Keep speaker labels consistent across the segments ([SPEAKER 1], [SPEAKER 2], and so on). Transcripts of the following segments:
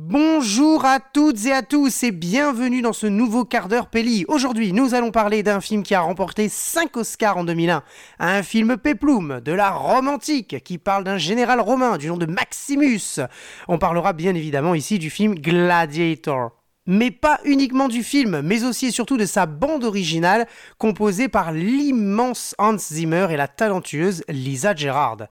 [SPEAKER 1] Bonjour à toutes et à tous et bienvenue dans ce nouveau quart d'heure Pelli. Aujourd'hui, nous allons parler d'un film qui a remporté 5 Oscars en 2001. Un film péplum, de la romantique, qui parle d'un général romain du nom de Maximus. On parlera bien évidemment ici du film Gladiator. Mais pas uniquement du film, mais aussi et surtout de sa bande originale, composée par l'immense Hans Zimmer et la talentueuse Lisa Gerrard.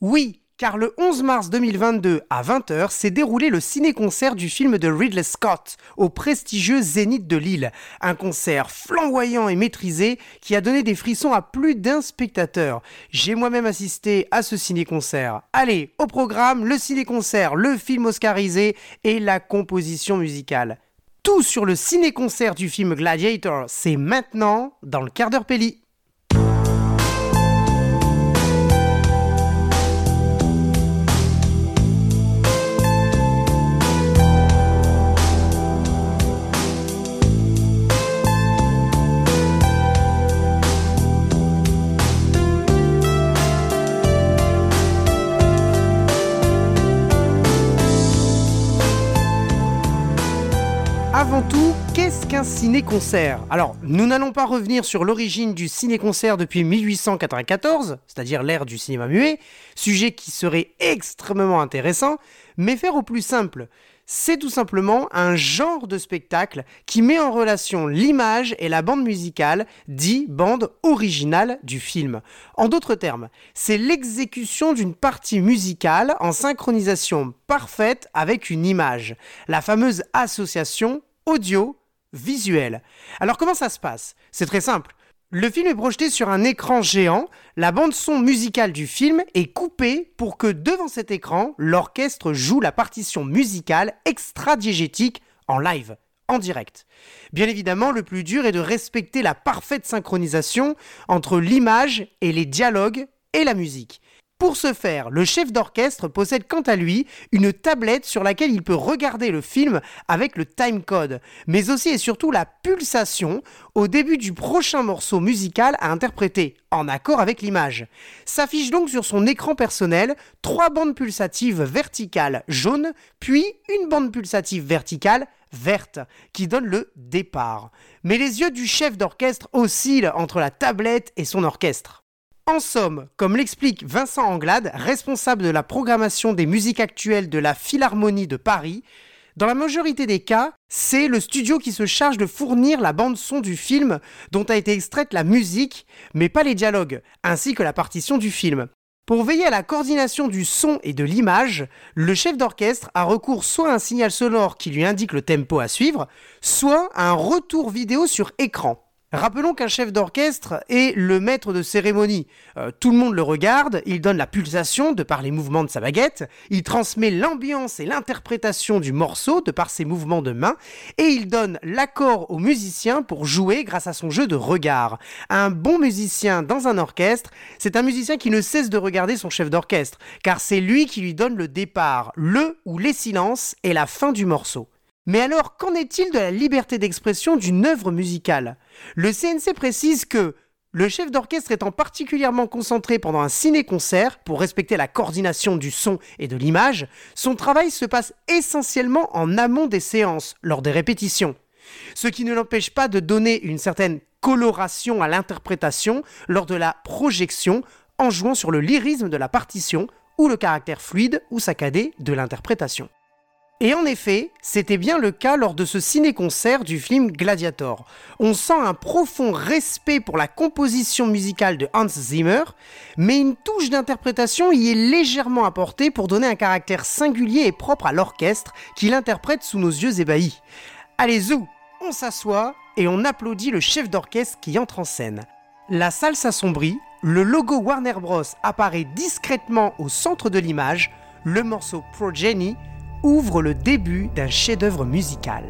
[SPEAKER 1] Oui, car le 11 mars 2022 à 20h s'est déroulé le ciné-concert du film de Ridley Scott au prestigieux Zénith de Lille. Un concert flamboyant et maîtrisé qui a donné des frissons à plus d'un spectateur. J'ai moi-même assisté à ce ciné-concert. Allez, au programme, le ciné-concert, le film oscarisé et la composition musicale. Tout sur le ciné-concert du film Gladiator, c'est maintenant dans le quart d'heure Pelli. Avant tout, qu'est-ce qu'un ciné-concert? Alors, nous n'allons pas revenir sur l'origine du ciné-concert depuis 1894, c'est-à-dire l'ère du cinéma muet, sujet qui serait extrêmement intéressant, mais faire au plus simple. C'est tout simplement un genre de spectacle qui met en relation l'image et la bande musicale, dit bande originale du film. En d'autres termes, c'est l'exécution d'une partie musicale en synchronisation parfaite avec une image, la fameuse association audio, visuel. Alors comment ça se passe? C'est très simple. Le film est projeté sur un écran géant, la bande son musicale du film est coupée pour que devant cet écran, l'orchestre joue la partition musicale extra-diégétique en live, en direct. Bien évidemment, le plus dur est de respecter la parfaite synchronisation entre l'image et les dialogues et la musique. Pour ce faire, le chef d'orchestre possède quant à lui une tablette sur laquelle il peut regarder le film avec le timecode, mais aussi et surtout la pulsation au début du prochain morceau musical à interpréter, en accord avec l'image. S'affiche donc sur son écran personnel trois bandes pulsatives verticales jaunes, puis une bande pulsative verticale verte, qui donne le départ. Mais les yeux du chef d'orchestre oscillent entre la tablette et son orchestre. En somme, comme l'explique Vincent Anglade, responsable de la programmation des musiques actuelles de la Philharmonie de Paris, dans la majorité des cas, c'est le studio qui se charge de fournir la bande son du film dont a été extraite la musique, mais pas les dialogues, ainsi que la partition du film. Pour veiller à la coordination du son et de l'image, le chef d'orchestre a recours soit à un signal sonore qui lui indique le tempo à suivre, soit à un retour vidéo sur écran. Rappelons qu'un chef d'orchestre est le maître de cérémonie. Euh, tout le monde le regarde, il donne la pulsation de par les mouvements de sa baguette, il transmet l'ambiance et l'interprétation du morceau de par ses mouvements de main, et il donne l'accord au musicien pour jouer grâce à son jeu de regard. Un bon musicien dans un orchestre, c'est un musicien qui ne cesse de regarder son chef d'orchestre, car c'est lui qui lui donne le départ, le ou les silences et la fin du morceau. Mais alors, qu'en est-il de la liberté d'expression d'une œuvre musicale? Le CNC précise que le chef d'orchestre étant particulièrement concentré pendant un ciné-concert pour respecter la coordination du son et de l'image, son travail se passe essentiellement en amont des séances, lors des répétitions. Ce qui ne l'empêche pas de donner une certaine coloration à l'interprétation lors de la projection en jouant sur le lyrisme de la partition ou le caractère fluide ou saccadé de l'interprétation. Et en effet, c'était bien le cas lors de ce ciné-concert du film Gladiator. On sent un profond respect pour la composition musicale de Hans Zimmer, mais une touche d'interprétation y est légèrement apportée pour donner un caractère singulier et propre à l'orchestre qui l'interprète sous nos yeux ébahis. Allez zou, on s'assoit et on applaudit le chef d'orchestre qui entre en scène. La salle s'assombrit, le logo Warner Bros apparaît discrètement au centre de l'image, le morceau Progeny ouvre le début d'un chef-d'œuvre musical.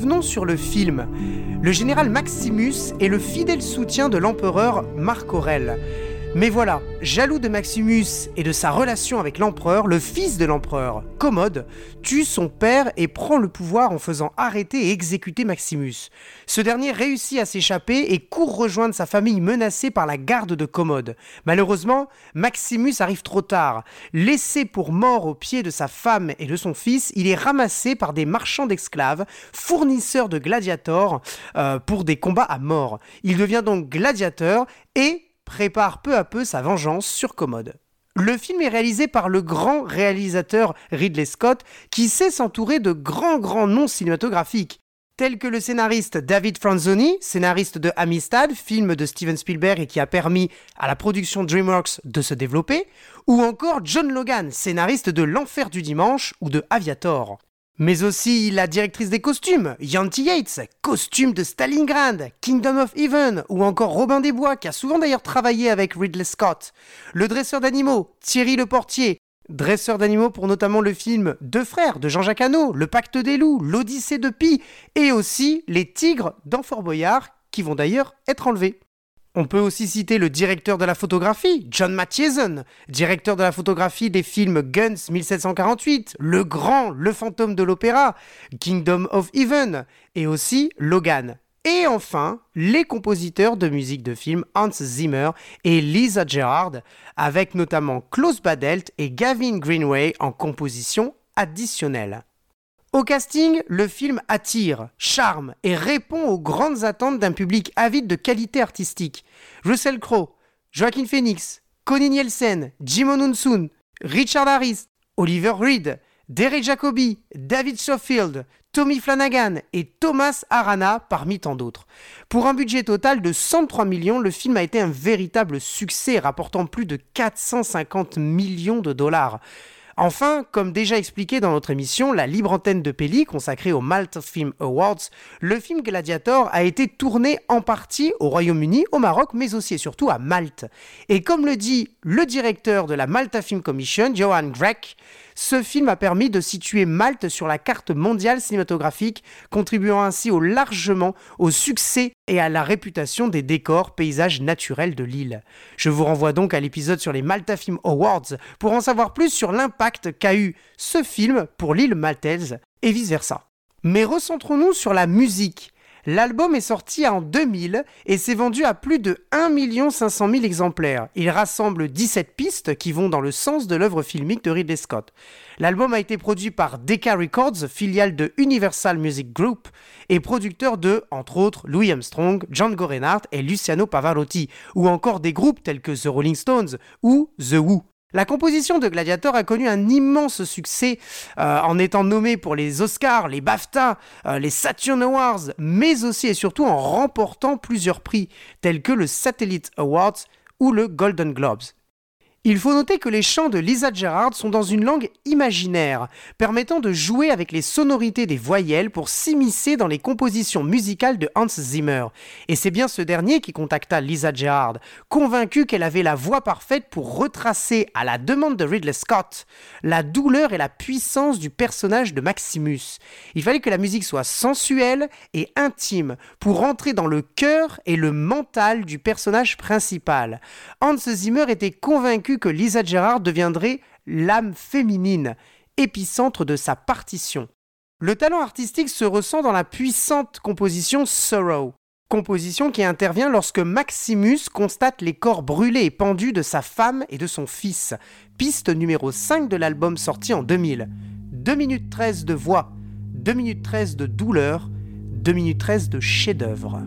[SPEAKER 1] Revenons sur le film. Le général Maximus est le fidèle soutien de l'empereur Marc Aurèle. Mais voilà, jaloux de Maximus et de sa relation avec l'empereur, le fils de l'empereur, Commode, tue son père et prend le pouvoir en faisant arrêter et exécuter Maximus. Ce dernier réussit à s'échapper et court rejoindre sa famille menacée par la garde de Commode. Malheureusement, Maximus arrive trop tard. Laissé pour mort aux pieds de sa femme et de son fils, il est ramassé par des marchands d'esclaves, fournisseurs de gladiators euh, pour des combats à mort. Il devient donc gladiateur et prépare peu à peu sa vengeance sur Commode. Le film est réalisé par le grand réalisateur Ridley Scott qui sait s'entourer de grands grands noms cinématographiques tels que le scénariste David Franzoni, scénariste de Amistad, film de Steven Spielberg et qui a permis à la production DreamWorks de se développer, ou encore John Logan, scénariste de L'Enfer du Dimanche ou de Aviator. Mais aussi la directrice des costumes, Yanti Yates, costume de Stalingrad, Kingdom of Heaven, ou encore Robin des Bois, qui a souvent d'ailleurs travaillé avec Ridley Scott. Le dresseur d'animaux, Thierry Le Portier, dresseur d'animaux pour notamment le film Deux frères de Jean-Jacques Hano, Le Pacte des loups, L'Odyssée de Pi, et aussi Les Tigres d'Enfort Boyard, qui vont d'ailleurs être enlevés. On peut aussi citer le directeur de la photographie, John Mathieson, directeur de la photographie des films Guns 1748, Le Grand, Le Fantôme de l'Opéra, Kingdom of Heaven, et aussi Logan. Et enfin, les compositeurs de musique de films Hans Zimmer et Lisa Gerard, avec notamment Klaus Badelt et Gavin Greenway en composition additionnelle. Au casting, le film attire, charme et répond aux grandes attentes d'un public avide de qualité artistique. Russell Crowe, Joaquin Phoenix, Connie Nielsen, Jimon Unsun, Richard Harris, Oliver Reed, Derek Jacobi, David Schofield, Tommy Flanagan et Thomas Arana parmi tant d'autres. Pour un budget total de 103 millions, le film a été un véritable succès rapportant plus de 450 millions de dollars. Enfin, comme déjà expliqué dans notre émission, la libre antenne de Pelli consacrée aux Malta Film Awards, le film Gladiator a été tourné en partie au Royaume-Uni, au Maroc, mais aussi et surtout à Malte. Et comme le dit le directeur de la Malta Film Commission, Johan Grech, ce film a permis de situer Malte sur la carte mondiale cinématographique, contribuant ainsi au largement au succès et à la réputation des décors, paysages naturels de l'île. Je vous renvoie donc à l'épisode sur les Malta Film Awards pour en savoir plus sur l'impact qu'a eu ce film pour l'île maltaise et vice-versa. Mais recentrons-nous sur la musique. L'album est sorti en 2000 et s'est vendu à plus de 1 500 000 exemplaires. Il rassemble 17 pistes qui vont dans le sens de l'œuvre filmique de Ridley Scott. L'album a été produit par Decca Records, filiale de Universal Music Group, et producteur de, entre autres, Louis Armstrong, John Reinhardt et Luciano Pavarotti, ou encore des groupes tels que The Rolling Stones ou The Who. La composition de Gladiator a connu un immense succès euh, en étant nommé pour les Oscars, les BAFTA, euh, les Saturn Awards, mais aussi et surtout en remportant plusieurs prix tels que le Satellite Awards ou le Golden Globes. Il faut noter que les chants de Lisa Gerard sont dans une langue imaginaire, permettant de jouer avec les sonorités des voyelles pour s'immiscer dans les compositions musicales de Hans Zimmer. Et c'est bien ce dernier qui contacta Lisa Gerard, convaincu qu'elle avait la voix parfaite pour retracer, à la demande de Ridley Scott, la douleur et la puissance du personnage de Maximus. Il fallait que la musique soit sensuelle et intime pour entrer dans le cœur et le mental du personnage principal. Hans Zimmer était convaincu que Lisa Gerard deviendrait l'âme féminine, épicentre de sa partition. Le talent artistique se ressent dans la puissante composition Sorrow, composition qui intervient lorsque Maximus constate les corps brûlés et pendus de sa femme et de son fils, piste numéro 5 de l'album sorti en 2000. 2 minutes 13 de voix, 2 minutes 13 de douleur, 2 minutes 13 de chef-d'œuvre.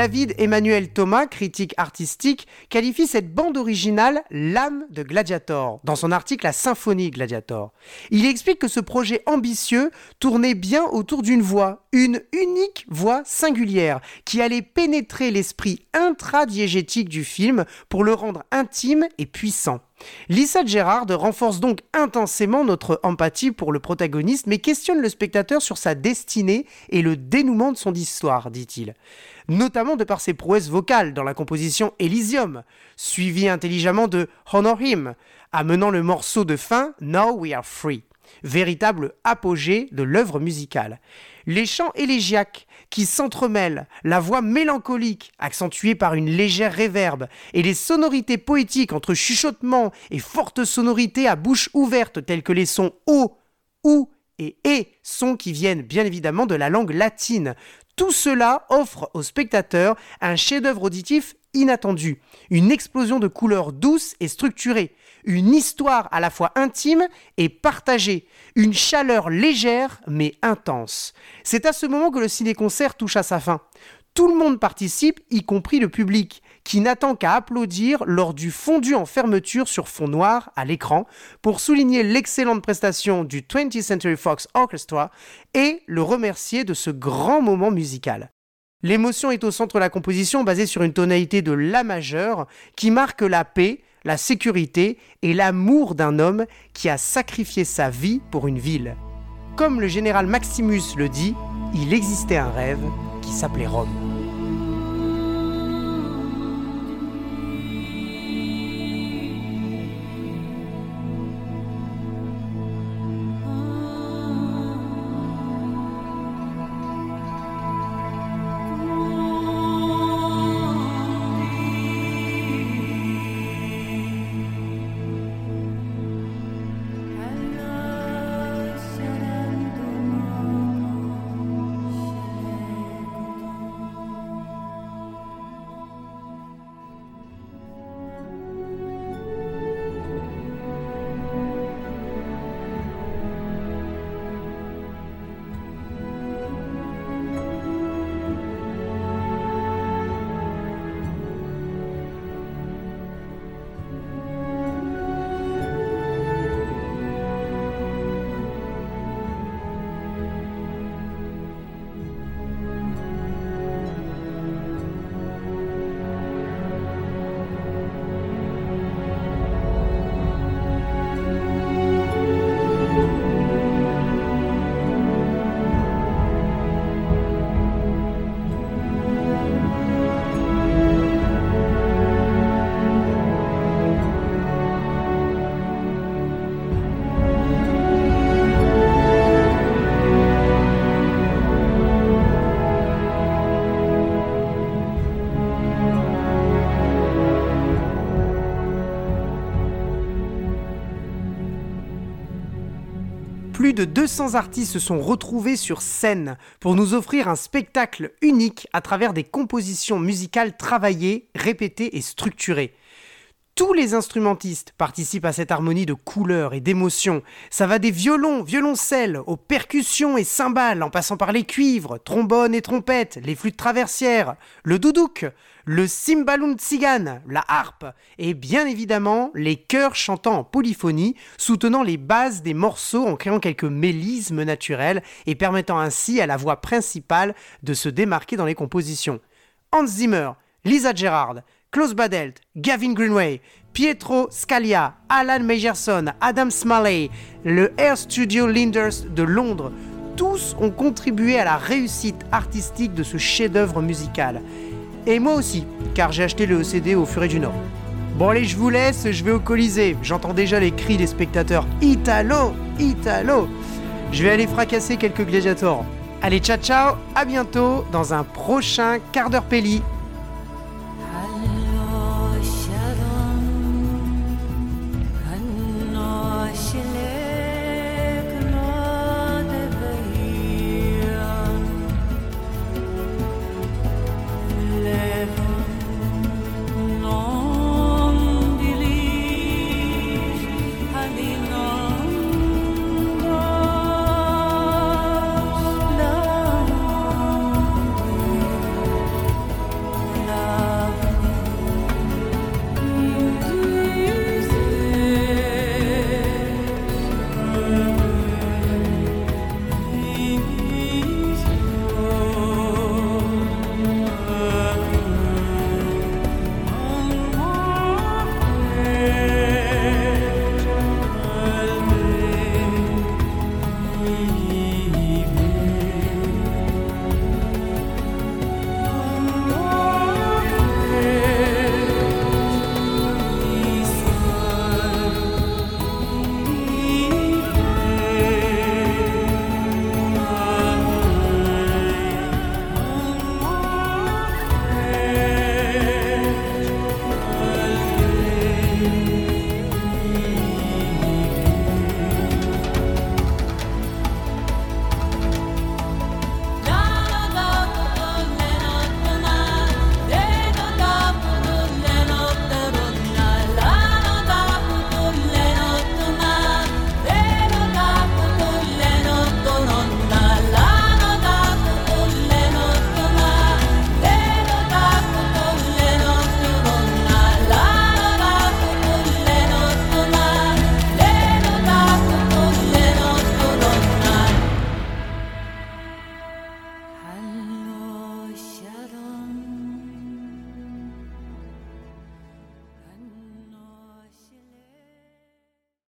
[SPEAKER 1] David Emmanuel Thomas, critique artistique, qualifie cette bande originale l'âme de Gladiator dans son article La symphonie Gladiator. Il explique que ce projet ambitieux tournait bien autour d'une voix, une unique voix singulière qui allait pénétrer l'esprit intradiégétique du film pour le rendre intime et puissant. Lisa Gerard renforce donc intensément notre empathie pour le protagoniste, mais questionne le spectateur sur sa destinée et le dénouement de son histoire, dit-il. Notamment de par ses prouesses vocales dans la composition Elysium, suivi intelligemment de Honor Him, amenant le morceau de fin Now We Are Free, véritable apogée de l'œuvre musicale. Les chants élégiaques qui s'entremêlent, la voix mélancolique accentuée par une légère réverbe et les sonorités poétiques entre chuchotements et fortes sonorités à bouche ouverte tels que les sons O, OU et E, sons qui viennent bien évidemment de la langue latine. Tout cela offre au spectateur un chef-d'œuvre auditif inattendu, une explosion de couleurs douces et structurées, une histoire à la fois intime et partagée, une chaleur légère mais intense. C'est à ce moment que le ciné-concert touche à sa fin. Tout le monde participe, y compris le public, qui n'attend qu'à applaudir lors du fondu en fermeture sur fond noir à l'écran pour souligner l'excellente prestation du 20th Century Fox Orchestra et le remercier de ce grand moment musical. L'émotion est au centre de la composition basée sur une tonalité de La majeur qui marque la paix, la sécurité et l'amour d'un homme qui a sacrifié sa vie pour une ville. Comme le général Maximus le dit, il existait un rêve qui s'appelait Rome. Plus de 200 artistes se sont retrouvés sur scène pour nous offrir un spectacle unique à travers des compositions musicales travaillées, répétées et structurées. Tous les instrumentistes participent à cette harmonie de couleurs et d'émotions. Ça va des violons, violoncelles, aux percussions et cymbales, en passant par les cuivres, trombones et trompettes, les flûtes traversières, le doudouk, le cymbalum tzigane, la harpe, et bien évidemment les chœurs chantant en polyphonie, soutenant les bases des morceaux en créant quelques mélismes naturels et permettant ainsi à la voix principale de se démarquer dans les compositions. Hans Zimmer, Lisa Gerrard, Klaus Badelt, Gavin Greenway, Pietro Scalia, Alan Mejerson, Adam Smalley, le Air Studio Linders de Londres, tous ont contribué à la réussite artistique de ce chef-d'œuvre musical. Et moi aussi, car j'ai acheté le CD au Furet du Nord. Bon allez, je vous laisse, je vais au Colisée. J'entends déjà les cris des spectateurs. Italo, Italo. Je vais aller fracasser quelques gladiators. Allez, ciao ciao, à bientôt dans un prochain quart d'heure Pelli.